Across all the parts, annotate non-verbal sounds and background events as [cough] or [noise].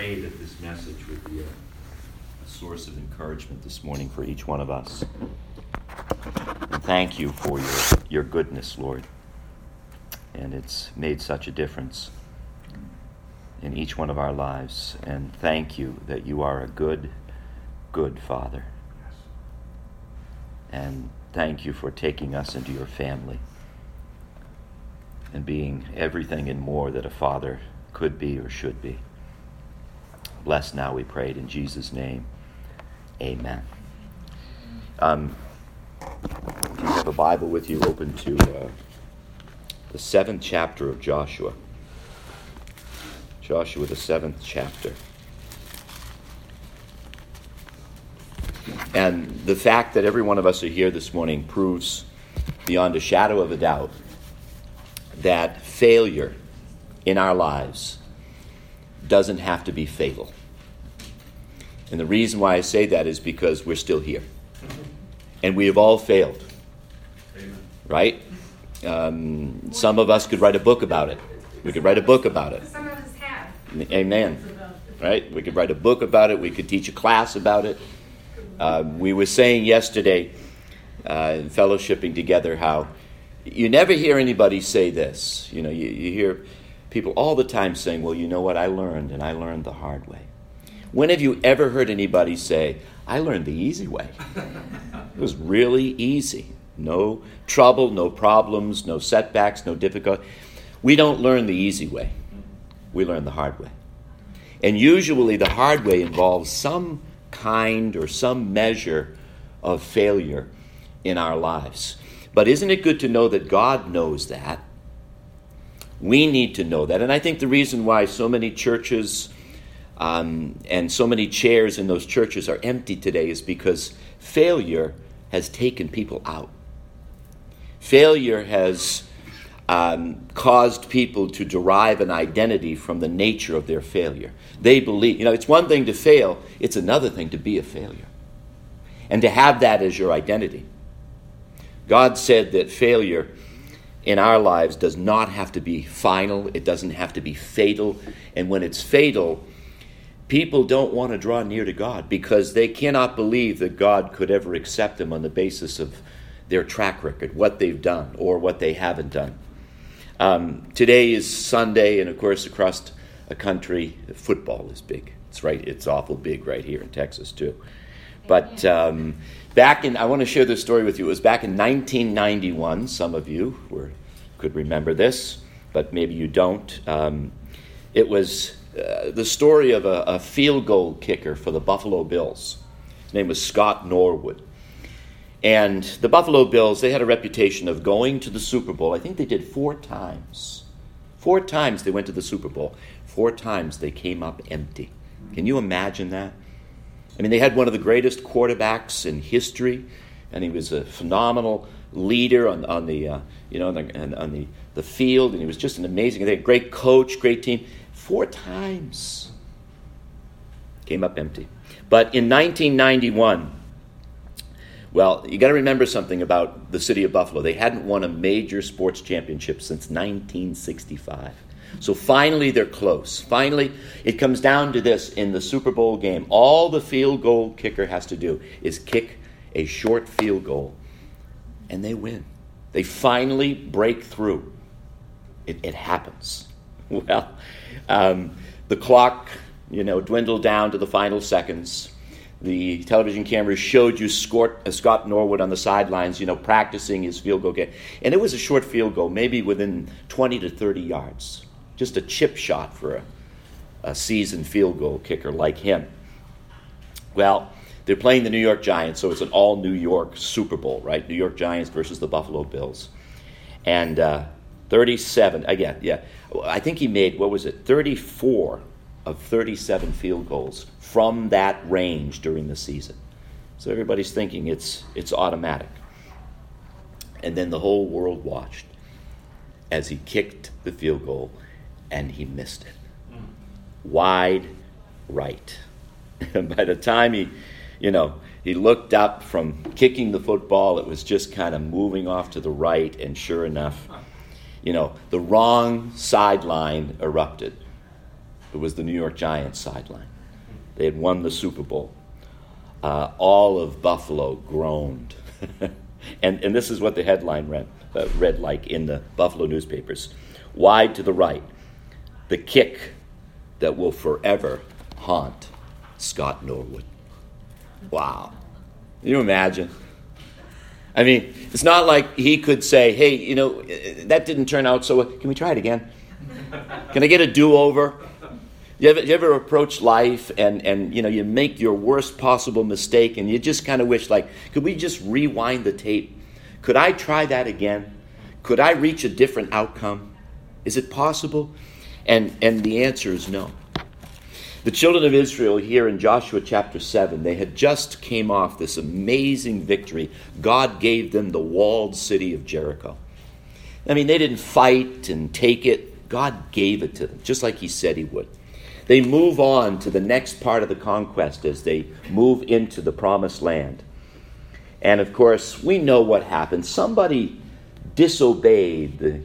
pray that this message would be a, a source of encouragement this morning for each one of us. And thank you for your, your goodness, Lord. And it's made such a difference in each one of our lives. And thank you that you are a good, good Father. And thank you for taking us into your family and being everything and more that a father could be or should be. Bless now, we prayed in Jesus' name. Amen. Um, if you have a Bible with you, open to uh, the seventh chapter of Joshua. Joshua, the seventh chapter. And the fact that every one of us are here this morning proves beyond a shadow of a doubt that failure in our lives doesn't have to be fatal. And the reason why I say that is because we're still here. And we have all failed. Amen. Right? Um, some of us could write a book about it. We could write a book about it. Some of us have. Amen. Right? We could write a book about it. We could teach a class about it. Uh, we were saying yesterday uh, in fellowshipping together how you never hear anybody say this. You know, you, you hear people all the time saying, Well, you know what? I learned, and I learned the hard way. When have you ever heard anybody say, I learned the easy way? [laughs] it was really easy. No trouble, no problems, no setbacks, no difficulty. We don't learn the easy way, we learn the hard way. And usually the hard way involves some kind or some measure of failure in our lives. But isn't it good to know that God knows that? We need to know that. And I think the reason why so many churches um, and so many chairs in those churches are empty today is because failure has taken people out. Failure has um, caused people to derive an identity from the nature of their failure. They believe, you know, it's one thing to fail, it's another thing to be a failure. And to have that as your identity. God said that failure in our lives does not have to be final, it doesn't have to be fatal. And when it's fatal, people don't want to draw near to God because they cannot believe that God could ever accept them on the basis of their track record, what they've done or what they haven't done. Um, today is Sunday, and of course, across a country, football is big. It's right. It's awful big right here in Texas too. But um, back in, I want to share this story with you. It was back in 1991. Some of you were, could remember this, but maybe you don't. Um, it was uh, the story of a, a, field goal kicker for the Buffalo Bills. His name was Scott Norwood. And the Buffalo Bills, they had a reputation of going to the Super Bowl. I think they did four times. Four times they went to the Super Bowl. Four times they came up empty. Can you imagine that? I mean, they had one of the greatest quarterbacks in history, and he was a phenomenal leader on, on the uh, you know on, the, on the, the field, and he was just an amazing. They had a great coach, great team. Four times came up empty. But in 1991, well, you got to remember something about the city of Buffalo. They hadn't won a major sports championship since 1965. So finally, they're close. Finally, it comes down to this in the Super Bowl game. All the field goal kicker has to do is kick a short field goal, and they win. They finally break through. It, it happens. [laughs] Well, um, the clock, you know, dwindled down to the final seconds. The television cameras showed you Scott, uh, Scott Norwood on the sidelines, you know, practicing his field goal game. And it was a short field goal, maybe within 20 to 30 yards just a chip shot for a, a seasoned field goal kicker like him. Well, they're playing the New York Giants, so it's an all New York Super Bowl, right? New York Giants versus the Buffalo Bills. And uh, 37, again, yeah, I think he made, what was it, 34 of 37 field goals from that range during the season. So everybody's thinking it's, it's automatic. And then the whole world watched as he kicked the field goal and he missed it. Wide right. And [laughs] by the time he, you know, he looked up from kicking the football, it was just kind of moving off to the right, and sure enough, you know, the wrong sideline erupted. It was the New York Giants sideline. They had won the Super Bowl. Uh, all of Buffalo groaned. [laughs] and, and this is what the headline read, uh, read like in the Buffalo newspapers Wide to the right, the kick that will forever haunt Scott Norwood. Wow. Can you imagine? I mean, it's not like he could say, hey, you know, uh, that didn't turn out so well. Can we try it again? [laughs] Can I get a do over? You ever, you ever approach life and, and you know you make your worst possible mistake and you just kind of wish like could we just rewind the tape could i try that again could i reach a different outcome is it possible and and the answer is no the children of israel here in joshua chapter 7 they had just came off this amazing victory god gave them the walled city of jericho i mean they didn't fight and take it god gave it to them just like he said he would they move on to the next part of the conquest as they move into the promised land. And of course, we know what happened. Somebody disobeyed the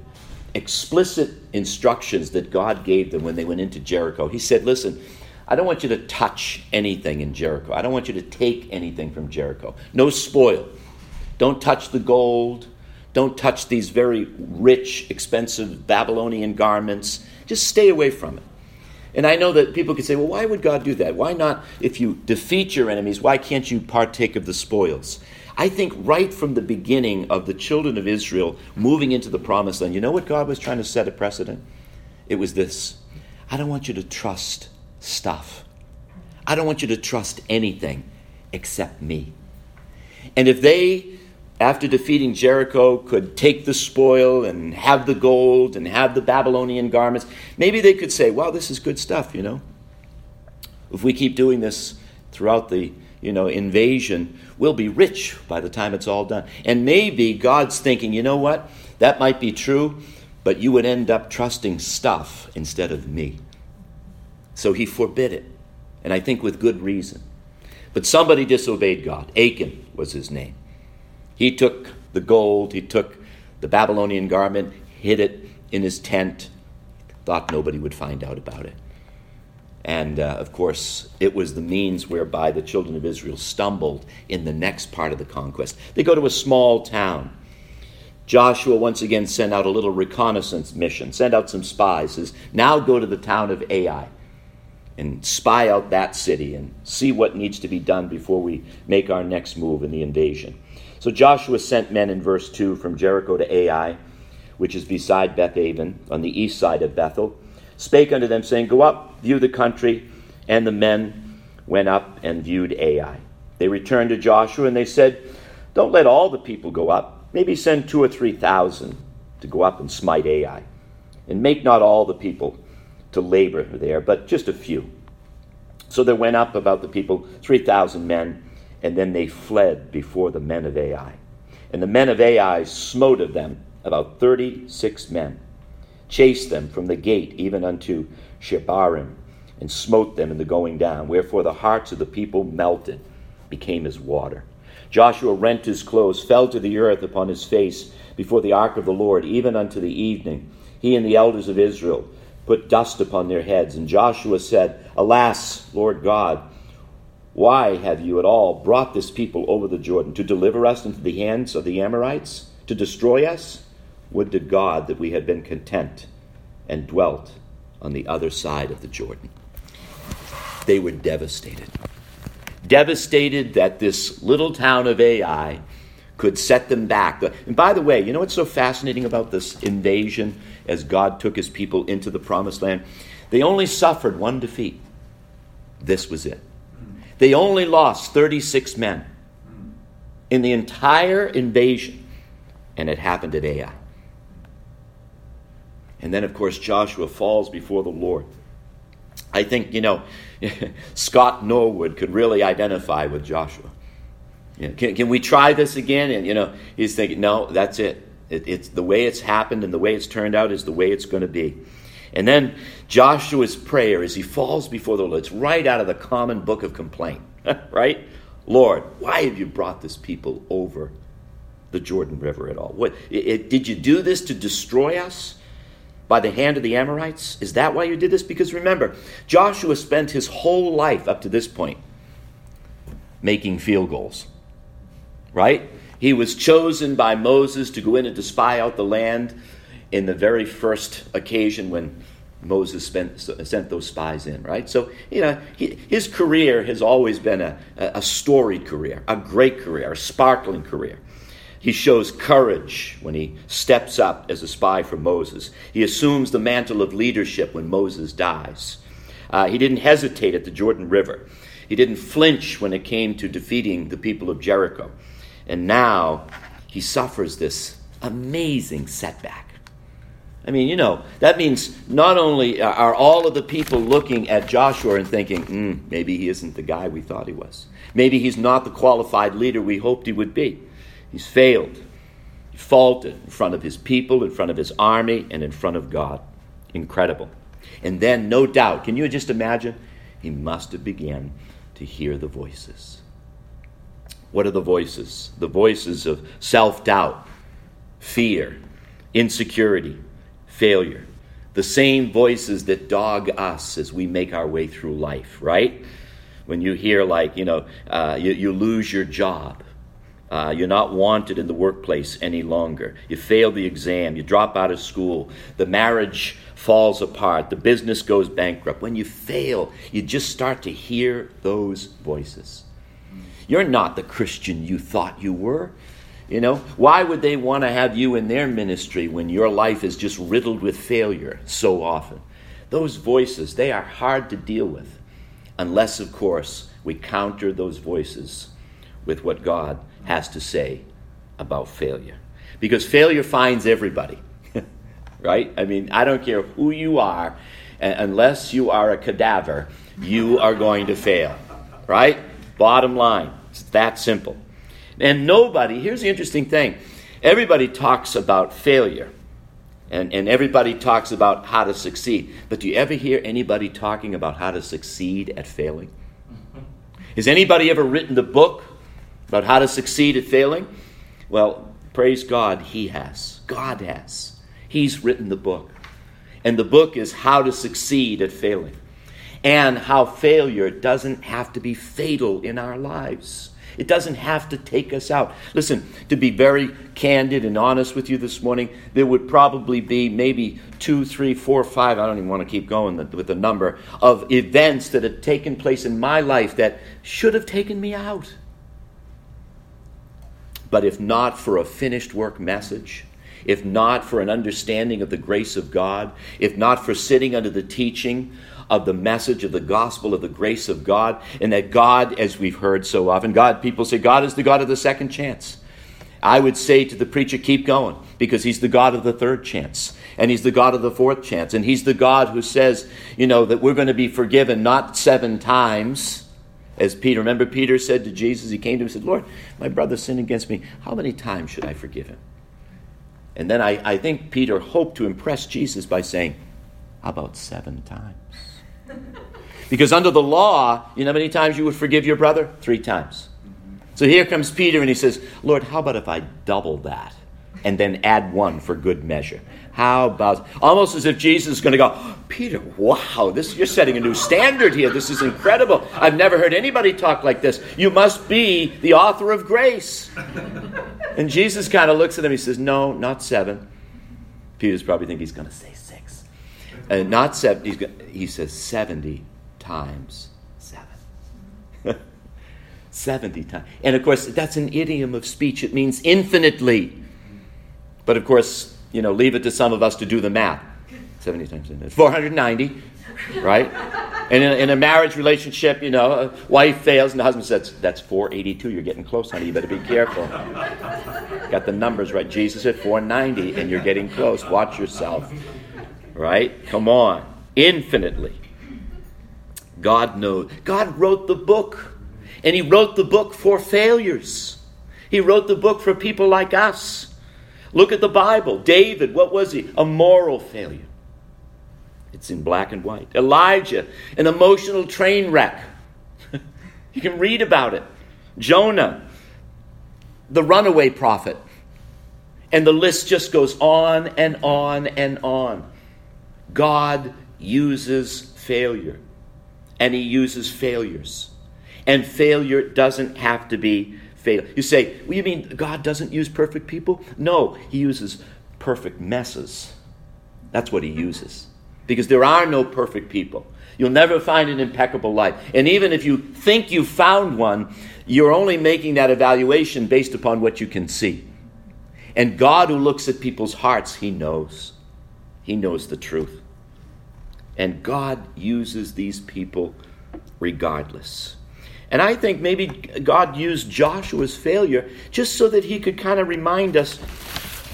explicit instructions that God gave them when they went into Jericho. He said, Listen, I don't want you to touch anything in Jericho. I don't want you to take anything from Jericho. No spoil. Don't touch the gold. Don't touch these very rich, expensive Babylonian garments. Just stay away from it. And I know that people could say, well, why would God do that? Why not, if you defeat your enemies, why can't you partake of the spoils? I think right from the beginning of the children of Israel moving into the promised land, you know what God was trying to set a precedent? It was this I don't want you to trust stuff. I don't want you to trust anything except me. And if they after defeating Jericho, could take the spoil and have the gold and have the Babylonian garments, maybe they could say, wow, this is good stuff, you know. If we keep doing this throughout the you know, invasion, we'll be rich by the time it's all done. And maybe God's thinking, you know what? That might be true, but you would end up trusting stuff instead of me. So he forbid it. And I think with good reason. But somebody disobeyed God. Achan was his name. He took the gold, he took the Babylonian garment, hid it in his tent, thought nobody would find out about it. And uh, of course, it was the means whereby the children of Israel stumbled in the next part of the conquest. They go to a small town. Joshua once again sent out a little reconnaissance mission, sent out some spies, says, Now go to the town of Ai and spy out that city and see what needs to be done before we make our next move in the invasion. So Joshua sent men in verse 2 from Jericho to Ai, which is beside Bethaven, on the east side of Bethel, spake unto them, saying, Go up, view the country. And the men went up and viewed Ai. They returned to Joshua, and they said, Don't let all the people go up. Maybe send two or three thousand to go up and smite Ai. And make not all the people to labor there, but just a few. So there went up about the people 3,000 men and then they fled before the men of Ai. And the men of Ai smote of them about thirty six men, chased them from the gate even unto Shebarim, and smote them in the going down. Wherefore the hearts of the people melted, became as water. Joshua rent his clothes, fell to the earth upon his face before the ark of the Lord, even unto the evening. He and the elders of Israel put dust upon their heads. And Joshua said, Alas, Lord God, why have you at all brought this people over the Jordan? To deliver us into the hands of the Amorites? To destroy us? Would to God that we had been content and dwelt on the other side of the Jordan. They were devastated. Devastated that this little town of Ai could set them back. And by the way, you know what's so fascinating about this invasion as God took his people into the promised land? They only suffered one defeat. This was it. They only lost 36 men in the entire invasion, and it happened at Ai. And then, of course, Joshua falls before the Lord. I think, you know, [laughs] Scott Norwood could really identify with Joshua. Can, can we try this again? And, you know, he's thinking, no, that's it. it. It's the way it's happened and the way it's turned out is the way it's going to be. And then Joshua's prayer as he falls before the Lord, it's right out of the common book of complaint, [laughs] right? Lord, why have you brought this people over the Jordan River at all? What it, it, did you do this to destroy us? by the hand of the Amorites? Is that why you did this? Because remember, Joshua spent his whole life up to this point making field goals. Right? He was chosen by Moses to go in and to spy out the land in the very first occasion when Moses spent, sent those spies in, right? So, you know, he, his career has always been a, a storied career, a great career, a sparkling career. He shows courage when he steps up as a spy for Moses. He assumes the mantle of leadership when Moses dies. Uh, he didn't hesitate at the Jordan River. He didn't flinch when it came to defeating the people of Jericho. And now he suffers this amazing setback. I mean, you know, that means not only are all of the people looking at Joshua and thinking, mm, maybe he isn't the guy we thought he was. Maybe he's not the qualified leader we hoped he would be. He's failed. He faulted in front of his people, in front of his army, and in front of God. Incredible. And then, no doubt, can you just imagine? He must have begun to hear the voices. What are the voices? The voices of self doubt, fear, insecurity, failure. The same voices that dog us as we make our way through life, right? When you hear, like, you know, uh, you, you lose your job, uh, you're not wanted in the workplace any longer. You fail the exam. You drop out of school. The marriage falls apart. The business goes bankrupt. When you fail, you just start to hear those voices. You're not the Christian you thought you were. You know, why would they want to have you in their ministry when your life is just riddled with failure so often? Those voices, they are hard to deal with, unless, of course, we counter those voices with what God has to say about failure. Because failure finds everybody, [laughs] right? I mean, I don't care who you are, unless you are a cadaver, you are going to fail, right? Bottom line, it's that simple. And nobody, here's the interesting thing everybody talks about failure. And, and everybody talks about how to succeed. But do you ever hear anybody talking about how to succeed at failing? Has anybody ever written the book about how to succeed at failing? Well, praise God, He has. God has. He's written the book. And the book is How to Succeed at Failing and how failure doesn't have to be fatal in our lives. It doesn't have to take us out. Listen, to be very candid and honest with you this morning, there would probably be maybe two, three, four, five, I don't even want to keep going with the number, of events that have taken place in my life that should have taken me out. But if not for a finished work message, if not for an understanding of the grace of God, if not for sitting under the teaching of the message of the gospel of the grace of God, and that God, as we've heard so often, God, people say God is the God of the second chance. I would say to the preacher, keep going, because he's the God of the third chance, and he's the God of the fourth chance, and he's the God who says, you know, that we're going to be forgiven not seven times as Peter, remember Peter said to Jesus, he came to him and said, Lord, my brother sinned against me. How many times should I forgive him? And then I, I think Peter hoped to impress Jesus by saying, How about seven times? Because under the law, you know how many times you would forgive your brother? Three times. So here comes Peter and he says, Lord, how about if I double that and then add one for good measure? How about almost as if Jesus is going to go, Peter, wow, this you're setting a new standard here. This is incredible. I've never heard anybody talk like this. You must be the author of grace. And Jesus kind of looks at him. He says, No, not seven. Peter's probably think he's going to say six. And not seven. He's he says seventy times seven. [laughs] 70 times. And of course, that's an idiom of speech. It means infinitely. But of course, you know, leave it to some of us to do the math. 70 times 10. 490, right? And in a, in a, marriage relationship, you know, a wife fails and the husband says, That's 482. You're getting close, honey. You better be careful. [laughs] Got the numbers right. Jesus said 490, and you're getting close. Watch yourself. Right? Come on. Infinitely. God knows. God wrote the book. And He wrote the book for failures. He wrote the book for people like us. Look at the Bible. David, what was he? A moral failure. It's in black and white. Elijah, an emotional train wreck. [laughs] you can read about it. Jonah, the runaway prophet. And the list just goes on and on and on. God uses failure, and He uses failures. And failure doesn't have to be fatal. You say, well, you mean God doesn't use perfect people? No, He uses perfect messes. That's what He uses. Because there are no perfect people. You'll never find an impeccable life. And even if you think you found one, you're only making that evaluation based upon what you can see. And God, who looks at people's hearts, He knows. He knows the truth. And God uses these people regardless. And I think maybe God used Joshua's failure just so that he could kind of remind us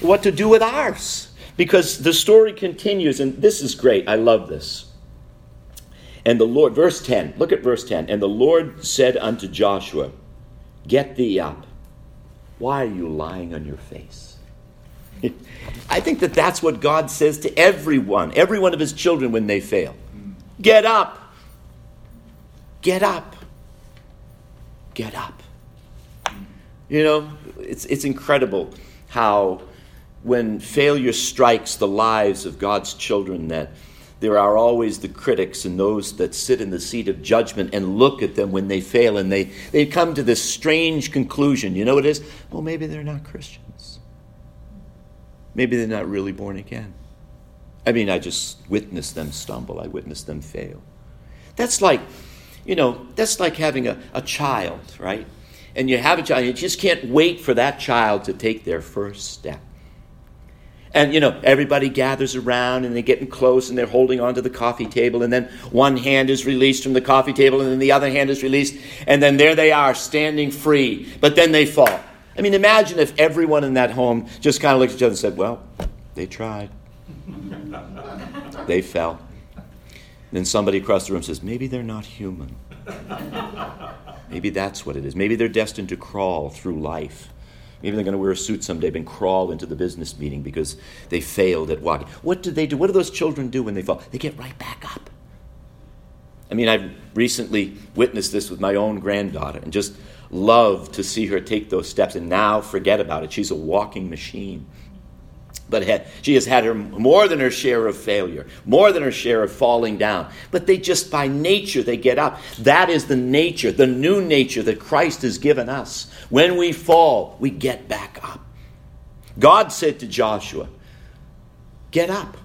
what to do with ours. Because the story continues, and this is great. I love this. And the Lord, verse 10, look at verse 10. And the Lord said unto Joshua, Get thee up. Why are you lying on your face? I think that that's what God says to everyone, every one of his children when they fail. Get up. Get up. Get up. You know, it's, it's incredible how when failure strikes the lives of God's children that there are always the critics and those that sit in the seat of judgment and look at them when they fail and they, they come to this strange conclusion. You know what it is? Well, maybe they're not Christians. Maybe they're not really born again. I mean, I just witnessed them stumble, I witnessed them fail. That's like, you know, that's like having a, a child, right? And you have a child, you just can't wait for that child to take their first step. And, you know, everybody gathers around and they're getting close and they're holding onto the coffee table. And then one hand is released from the coffee table and then the other hand is released. And then there they are, standing free. But then they fall. I mean, imagine if everyone in that home just kind of looked at each other and said, well, they tried. they fell. Then somebody across the room says, maybe they're not human. Maybe that's what it is. Maybe they're destined to crawl through life Maybe they're going to wear a suit someday and crawl into the business meeting because they failed at walking. What do they do? What do those children do when they fall? They get right back up. I mean, I've recently witnessed this with my own granddaughter and just love to see her take those steps and now forget about it. She's a walking machine. But she has had her more than her share of failure, more than her share of falling down. But they just by nature they get up. That is the nature, the new nature that Christ has given us. When we fall, we get back up. God said to Joshua, Get up.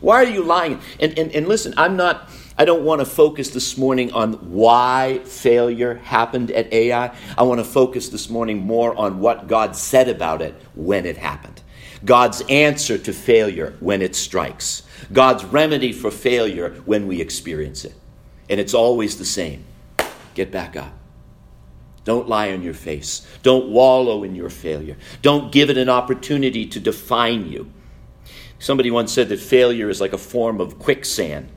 Why are you lying? And, and, and listen, I'm not, I don't want to focus this morning on why failure happened at Ai. I want to focus this morning more on what God said about it when it happened. God's answer to failure when it strikes, God's remedy for failure when we experience it. And it's always the same get back up. Don't lie on your face. Don't wallow in your failure. Don't give it an opportunity to define you. Somebody once said that failure is like a form of quicksand.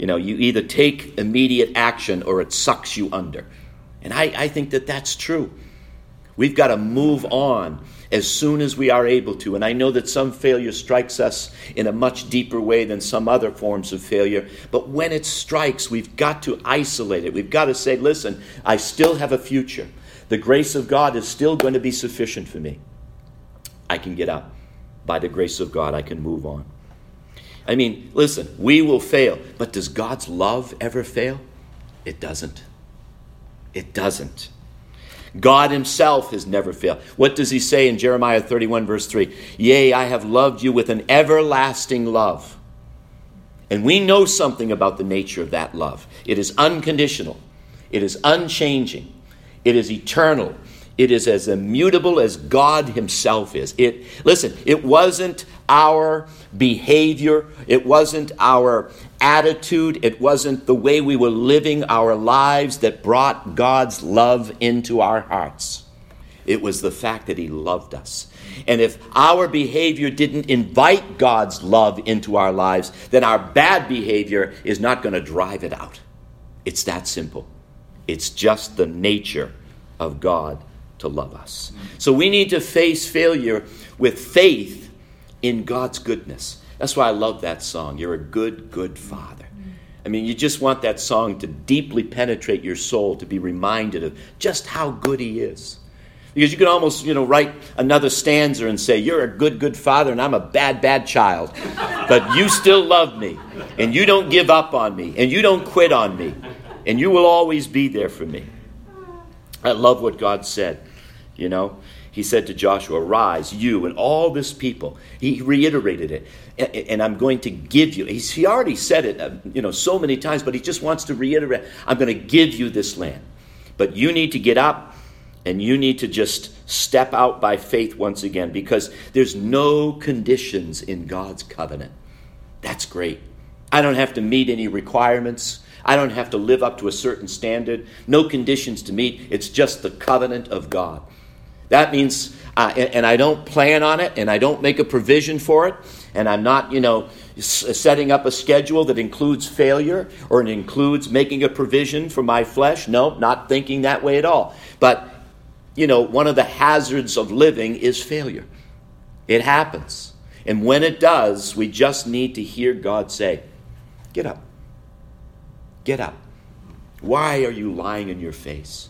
You know, you either take immediate action or it sucks you under. And I, I think that that's true. We've got to move on as soon as we are able to. And I know that some failure strikes us in a much deeper way than some other forms of failure. But when it strikes, we've got to isolate it. We've got to say, listen, I still have a future. The grace of God is still going to be sufficient for me. I can get up. By the grace of God, I can move on. I mean, listen, we will fail, but does God's love ever fail? It doesn't. It doesn't. God Himself has never failed. What does He say in Jeremiah 31, verse 3? Yea, I have loved you with an everlasting love. And we know something about the nature of that love it is unconditional, it is unchanging, it is eternal. It is as immutable as God Himself is. It listen, it wasn't our behavior, it wasn't our attitude, it wasn't the way we were living our lives that brought God's love into our hearts. It was the fact that He loved us. And if our behavior didn't invite God's love into our lives, then our bad behavior is not going to drive it out. It's that simple. It's just the nature of God to love us. So we need to face failure with faith in God's goodness. That's why I love that song. You're a good, good father. I mean, you just want that song to deeply penetrate your soul, to be reminded of just how good He is. Because you can almost, you know, write another stanza and say, You're a good, good father, and I'm a bad, bad child. But you still love me, and you don't give up on me, and you don't quit on me, and you will always be there for me. I love what God said, you know. He said to Joshua, Rise, you and all this people. He reiterated it. And I'm going to give you. He already said it, uh, you know, so many times, but he just wants to reiterate. I'm going to give you this land. But you need to get up and you need to just step out by faith once again because there's no conditions in God's covenant. That's great. I don't have to meet any requirements. I don't have to live up to a certain standard. No conditions to meet. It's just the covenant of God. That means, uh, and, and, I don't plan on it, and I don't make a provision for it, and I'm not, you know, setting up a schedule that includes failure or it includes making a provision for my flesh. No, not thinking that way at all. But, you know, one of the hazards of living is failure. It happens. And when it does, we just need to hear God say, Get up. Get up. Why are you lying in your face?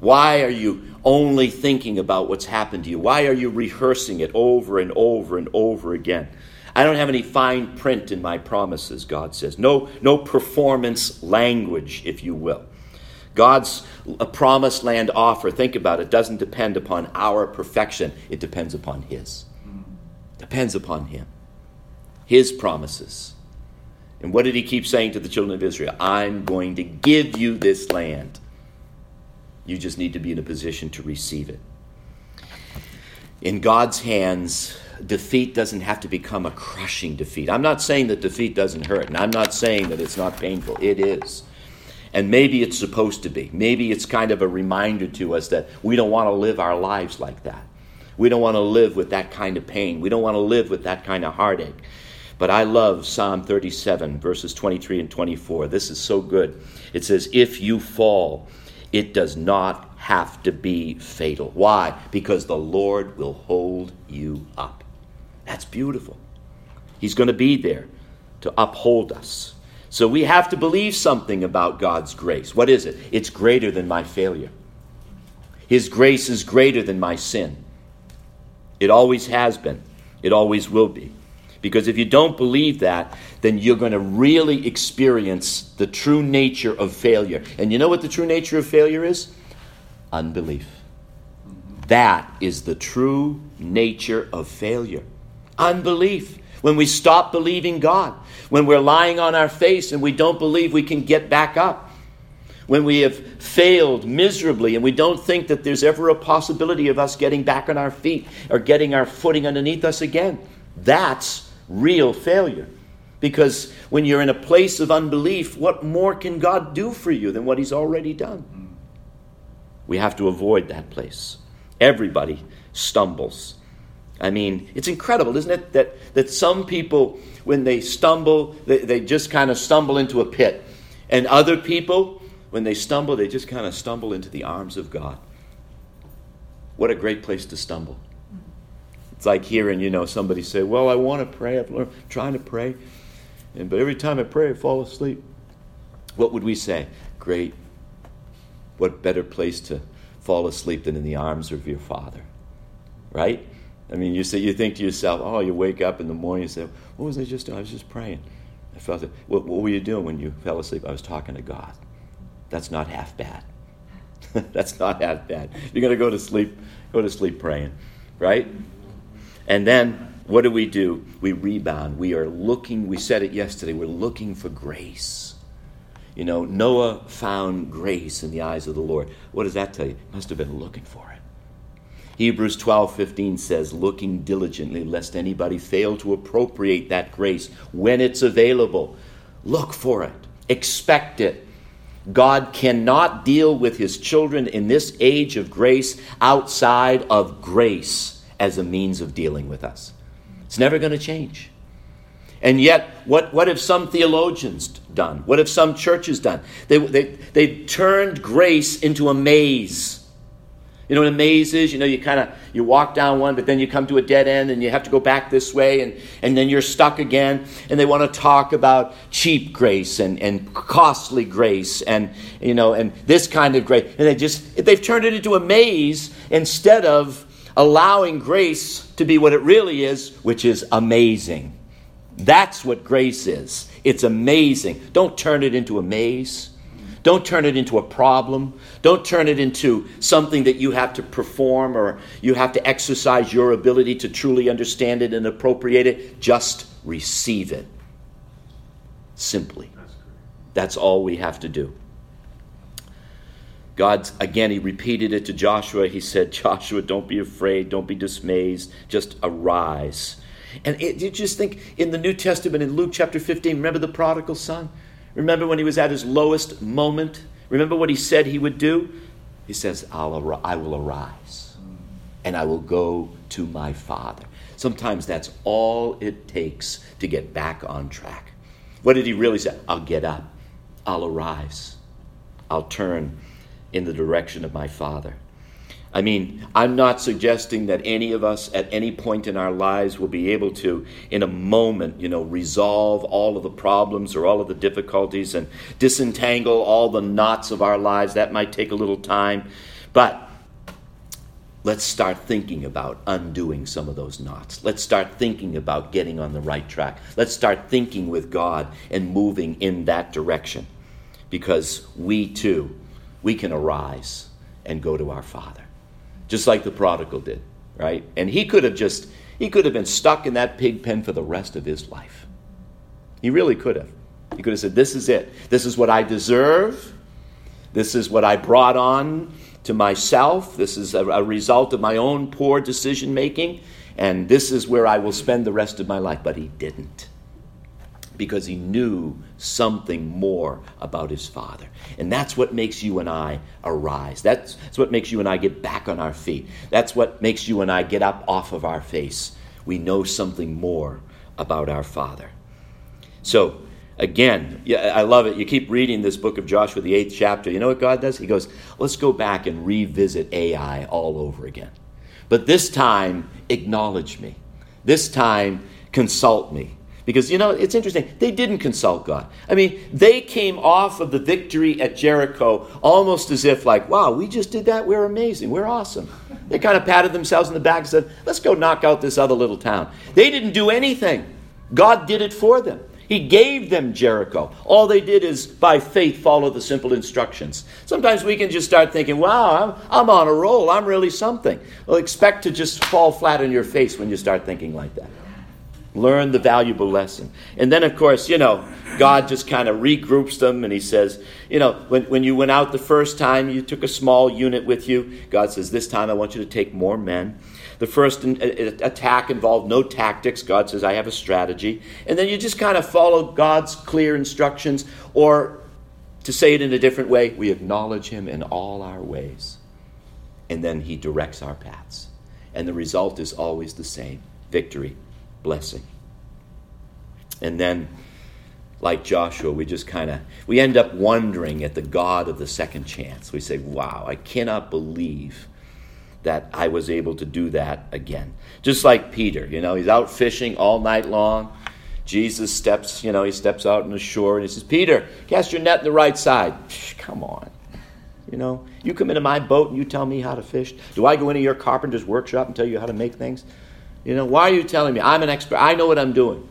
Why are you only thinking about what's happened to you? Why are you rehearsing it over and over and over again? I don't have any fine print in my promises, God says. No, no performance language, if you will. God's a promised land offer, think about it, doesn't depend upon our perfection. It depends upon His. Depends upon Him. His promises. And what did He keep saying to the children of Israel? I'm going to give you this land. You just need to be in a position to receive it. In God's hands, defeat doesn't have to become a crushing defeat. I'm not saying that defeat doesn't hurt, and I'm not saying that it's not painful. It is. And maybe it's supposed to be. Maybe it's kind of a reminder to us that we don't want to live our lives like that. We don't want to live with that kind of pain. We don't want to live with that kind of heartache. But I love Psalm 37, verses 23 and 24. This is so good. It says, If you fall, it does not have to be fatal. Why? Because the Lord will hold you up. That's beautiful. He's going to be there to uphold us. So we have to believe something about God's grace. What is it? It's greater than my failure. His grace is greater than my sin. It always has been, it always will be. Because if you don't believe that, then you're going to really experience the true nature of failure. And you know what the true nature of failure is? Unbelief. That is the true nature of failure. Unbelief. When we stop believing God, when we're lying on our face and we don't believe we can get back up, when we have failed miserably and we don't think that there's ever a possibility of us getting back on our feet or getting our footing underneath us again. That's real failure. Because when you're in a place of unbelief, what more can God do for you than what He's already done? Hmm. We have to avoid that place. Everybody stumbles. I mean, it's incredible, isn't it? That, that some people, when they stumble, they, they just kind of stumble into a pit. And other people, when they stumble, they just kind of stumble into the arms of God. What a great place to stumble. It's like hearing, you know, somebody say, Well, I want to pray. I'm trying to pray. And, but every time I pray, I fall asleep. What would we say? Great. What better place to fall asleep than in the arms of your Father? Right? I mean, you say you think to yourself, oh, you wake up in the morning and say, what was I just doing? I was just praying. I felt it. What, what were you doing when you fell asleep? I was talking to God. That's not half bad. [laughs] That's not half bad. You're going to go to sleep, go to sleep praying, right? And then what do we do? We rebound. We are looking, we said it yesterday, we're looking for grace. You know, Noah found grace in the eyes of the Lord. What does that tell you? Must have been looking for it. Hebrews 12 15 says, looking diligently, lest anybody fail to appropriate that grace when it's available. Look for it, expect it. God cannot deal with his children in this age of grace outside of grace as a means of dealing with us. It's never going to change. And yet, what, what have some theologians done? What have some churches done? They, they, they turned grace into a maze. You know what a maze is? You know, you kind of you walk down one, but then you come to a dead end and you have to go back this way and, and then you're stuck again. And they want to talk about cheap grace and, and costly grace and you know and this kind of grace. And they just they've turned it into a maze instead of allowing grace to be what it really is, which is amazing. That's what grace is. It's amazing. Don't turn it into a maze. Don't turn it into a problem. Don't turn it into something that you have to perform or you have to exercise your ability to truly understand it and appropriate it. Just receive it. Simply. That's all we have to do. God, again, he repeated it to Joshua. He said, Joshua, don't be afraid, don't be dismayed, just arise. And it, you just think in the New Testament, in Luke chapter 15, remember the prodigal son? Remember when he was at his lowest moment? Remember what he said he would do? He says, I'll, I will arise and I will go to my Father. Sometimes that's all it takes to get back on track. What did he really say? I'll get up, I'll arise, I'll turn in the direction of my Father. I mean, I'm not suggesting that any of us at any point in our lives will be able to, in a moment, you know, resolve all of the problems or all of the difficulties and disentangle all the knots of our lives. That might take a little time. But let's start thinking about undoing some of those knots. Let's start thinking about getting on the right track. Let's start thinking with God and moving in that direction. Because we too, we can arise and go to our Father just like the prodigal did, right? And he could have just, he could have been stuck in that pig pen for the rest of his life. He really could have. He could have said, This is it. This is what I deserve. This is what I brought on to myself. This is a, a result of my own poor decision making. And this is where I will spend the rest of my life. But he didn't because he knew something more about his Father. And that's what makes you and I arise. That's, that's what makes you and I get back on our feet. That's what makes you and I get up off of our face. We know something more about our Father. So, again, I love it. You keep reading this book of Joshua, the eighth chapter. You know what God does? He goes, let's go back and revisit Ai all over again. But this time, acknowledge me. This time, consult me. Because, you know, it's interesting. They didn't consult God. I mean, they came off of the victory at Jericho almost as if, like, wow, we just did that. We're amazing. We're awesome. They kind of patted themselves in the back and said, let's go knock out this other little town. They didn't do anything, God did it for them. He gave them Jericho. All they did is, by faith, follow the simple instructions. Sometimes we can just start thinking, wow, I'm, I'm on a roll. I'm really something. Well, expect to just fall flat on your face when you start thinking like that. Learn the valuable lesson. And then, of course, you know, God just kind of regroups them and He says, you know, when, when you went out the first time, you took a small unit with you. God says, this time I want you to take more men. The first attack involved no tactics. God says, I have a strategy. And then you just kind of follow God's clear instructions, or to say it in a different way, we acknowledge Him in all our ways. And then He directs our paths. And the result is always the same victory blessing. And then, like Joshua, we just kind of we end up wondering at the God of the second chance. We say, "Wow, I cannot believe that I was able to do that again." Just like Peter, you know, he's out fishing all night long. Jesus steps, you know, he steps out on the shore and he says, "Peter, cast your net on the right side." Come on. You know, you come into my boat and you tell me how to fish. Do I go into your carpenter's workshop and tell you how to make things? You know, why are you telling me? I'm an expert. I know what I'm doing.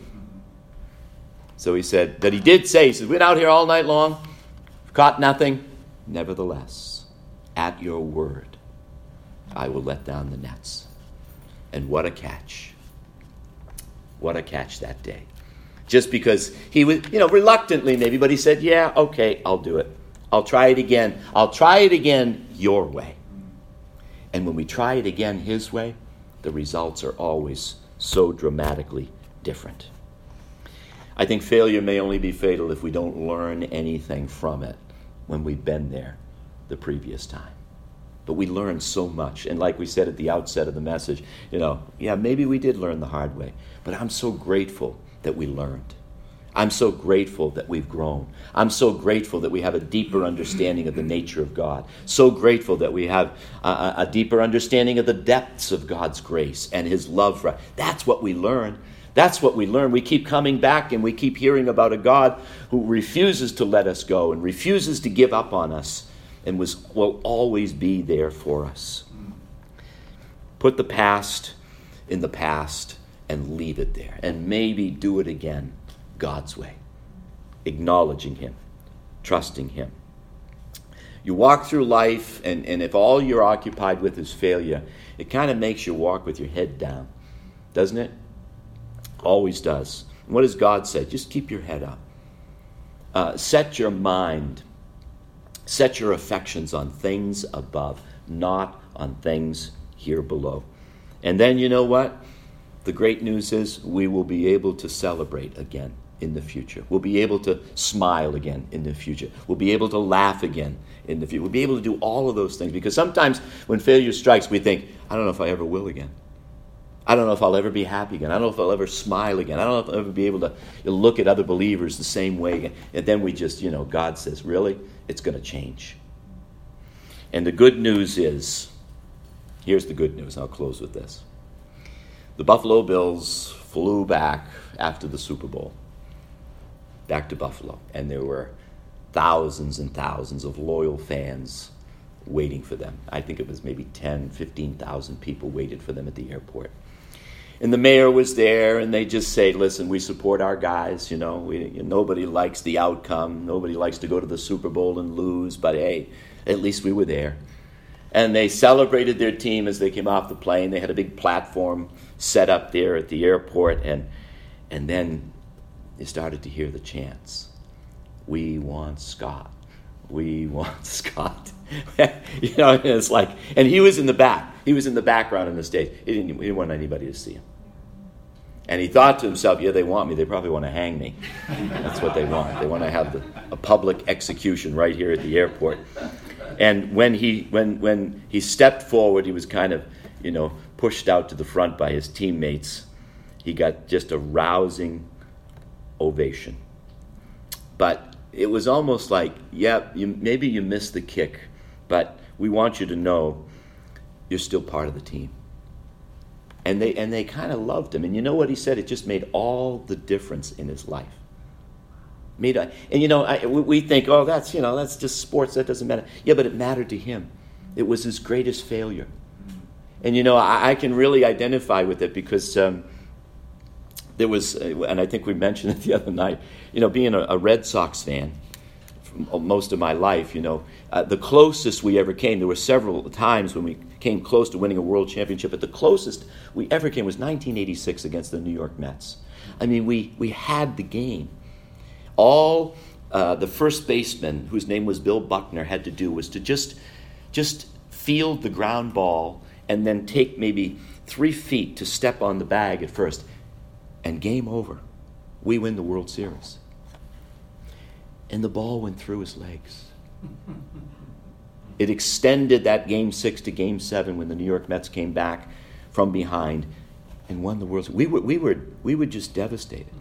So he said that he did say, he said, We've been out here all night long, caught nothing. Nevertheless, at your word, I will let down the nets. And what a catch. What a catch that day. Just because he was, you know, reluctantly maybe, but he said, Yeah, okay, I'll do it. I'll try it again. I'll try it again your way. And when we try it again his way, the results are always so dramatically different. I think failure may only be fatal if we don't learn anything from it when we've been there the previous time. But we learn so much. And like we said at the outset of the message, you know, yeah, maybe we did learn the hard way, but I'm so grateful that we learned. I'm so grateful that we've grown. I'm so grateful that we have a deeper understanding of the nature of God. So grateful that we have a, a deeper understanding of the depths of God's grace and His love for us. That's what we learn. That's what we learn. We keep coming back and we keep hearing about a God who refuses to let us go and refuses to give up on us and was, will always be there for us. Put the past in the past and leave it there. And maybe do it again God's way, acknowledging Him, trusting Him. You walk through life, and, and if all you're occupied with is failure, it kind of makes you walk with your head down, doesn't it? Always does. What does God say? Just keep your head up. Uh, set your mind, set your affections on things above, not on things here below. And then you know what? The great news is we will be able to celebrate again in the future. We'll be able to smile again in the future. We'll be able to laugh again in the future. We'll be able to do all of those things because sometimes when failure strikes, we think, I don't know if I ever will again. I don't know if I'll ever be happy again. I don't know if I'll ever smile again. I don't know if I'll ever be able to look at other believers the same way again. And then we just, you know, God says, really? It's going to change. And the good news is here's the good news. I'll close with this. The Buffalo Bills flew back after the Super Bowl, back to Buffalo, and there were thousands and thousands of loyal fans waiting for them. I think it was maybe 10, 15,000 people waited for them at the airport. And the mayor was there, and they just say, "Listen, we support our guys. You know, we, nobody likes the outcome. Nobody likes to go to the Super Bowl and lose. But hey, at least we were there." And they celebrated their team as they came off the plane. They had a big platform set up there at the airport, and and then they started to hear the chants. We want Scott. We want [laughs] Scott. [laughs] you know, it's like, and he was in the back. He was in the background in the stage. He didn't, he didn't want anybody to see him. And he thought to himself, yeah, they want me. They probably want to hang me. That's what they want. They want to have the, a public execution right here at the airport. And when he, when, when he stepped forward, he was kind of, you know, pushed out to the front by his teammates. He got just a rousing ovation. But it was almost like, yeah, you, maybe you missed the kick, but we want you to know you're still part of the team. And they, and they kind of loved him. And you know what he said? It just made all the difference in his life. Made a, and you know, I, we think, oh, that's, you know, that's just sports. That doesn't matter. Yeah, but it mattered to him. It was his greatest failure. And you know, I, I can really identify with it because um, there was, and I think we mentioned it [laughs] the other night, you know, being a, a Red Sox fan most of my life, you know, uh, the closest we ever came, there were several times when we came close to winning a world championship, but the closest we ever came was 1986 against the New York Mets. I mean, we, we had the game. All uh, the first baseman, whose name was Bill Buckner, had to do was to just, just field the ground ball and then take maybe three feet to step on the bag at first and game over. We win the World Series. And the ball went through his legs. It extended that game six to game seven when the New York Mets came back from behind and won the World Series. We were, we were, we were just devastated,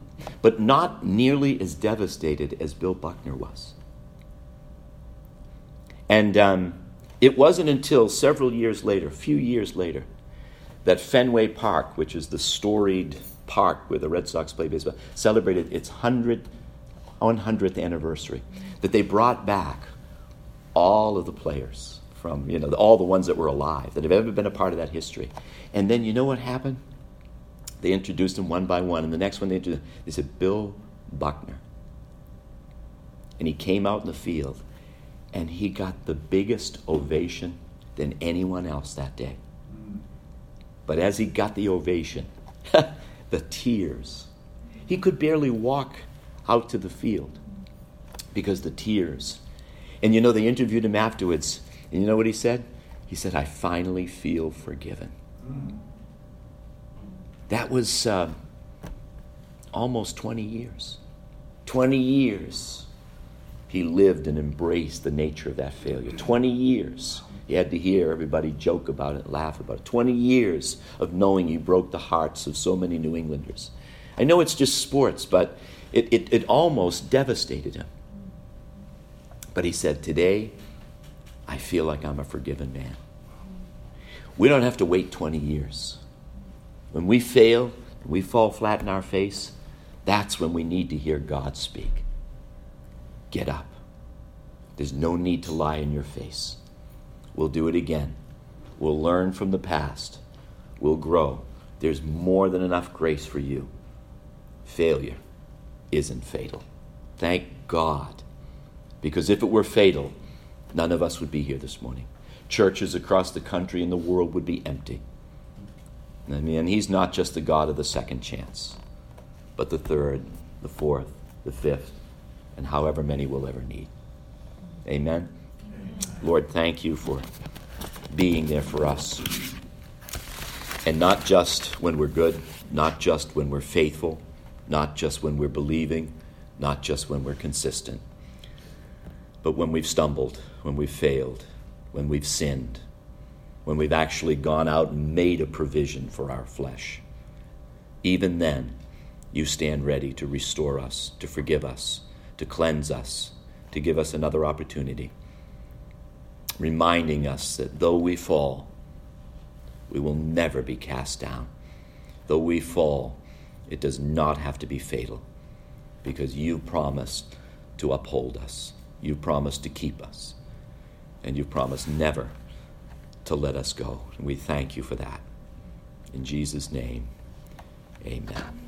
but not nearly as devastated as Bill Buckner was. And um, it wasn't until several years later, a few years later, that Fenway Park, which is the storied park where the Red Sox play baseball, celebrated its 100th, 100th anniversary. That they brought back all of the players from, you know, all the ones that were alive, that have ever been a part of that history. And then you know what happened? They introduced them one by one, and the next one they introduced, they said, Bill Buckner. And he came out in the field, and he got the biggest ovation than anyone else that day. Mm. But as he got the ovation, [laughs] the tears. He could barely walk out to the field because the tears. And you know, they interviewed him afterwards, and you know what he said? He said, I finally feel forgiven. That was uh, almost 20 years. 20 years he lived and embraced the nature of that failure. 20 years he had to hear everybody joke about it, laugh about it. 20 years of knowing he broke the hearts of so many New Englanders. I know it's just sports, but It, it, it almost devastated him. But he said, Today, I feel like I'm a forgiven man. We don't have to wait 20 years. When we fail, we fall flat in our face, that's when we need to hear God speak. Get up. There's no need to lie in your face. We'll do it again. We'll learn from the past. We'll grow. There's more than enough grace for you. Failure isn't fatal. Thank God. Because if it were fatal, none of us would be here this morning. Churches across the country and the world would be empty. I mean, He's not just the God of the second chance, but the third, the fourth, the fifth, and however many we'll ever need. Amen. Lord, thank you for being there for us. And not just when we're good, not just when we're faithful, not just when we're believing, not just when we're consistent, but when we've stumbled, when we've failed, when we've sinned, when we've actually gone out and made a provision for our flesh. Even then, you stand ready to restore us, to forgive us, to cleanse us, to give us another opportunity, reminding us that though we fall, we will never be cast down. Though we fall, it does not have to be fatal because you promised to uphold us. You promised to keep us. And you promised never to let us go. And we thank you for that. In Jesus' name, amen.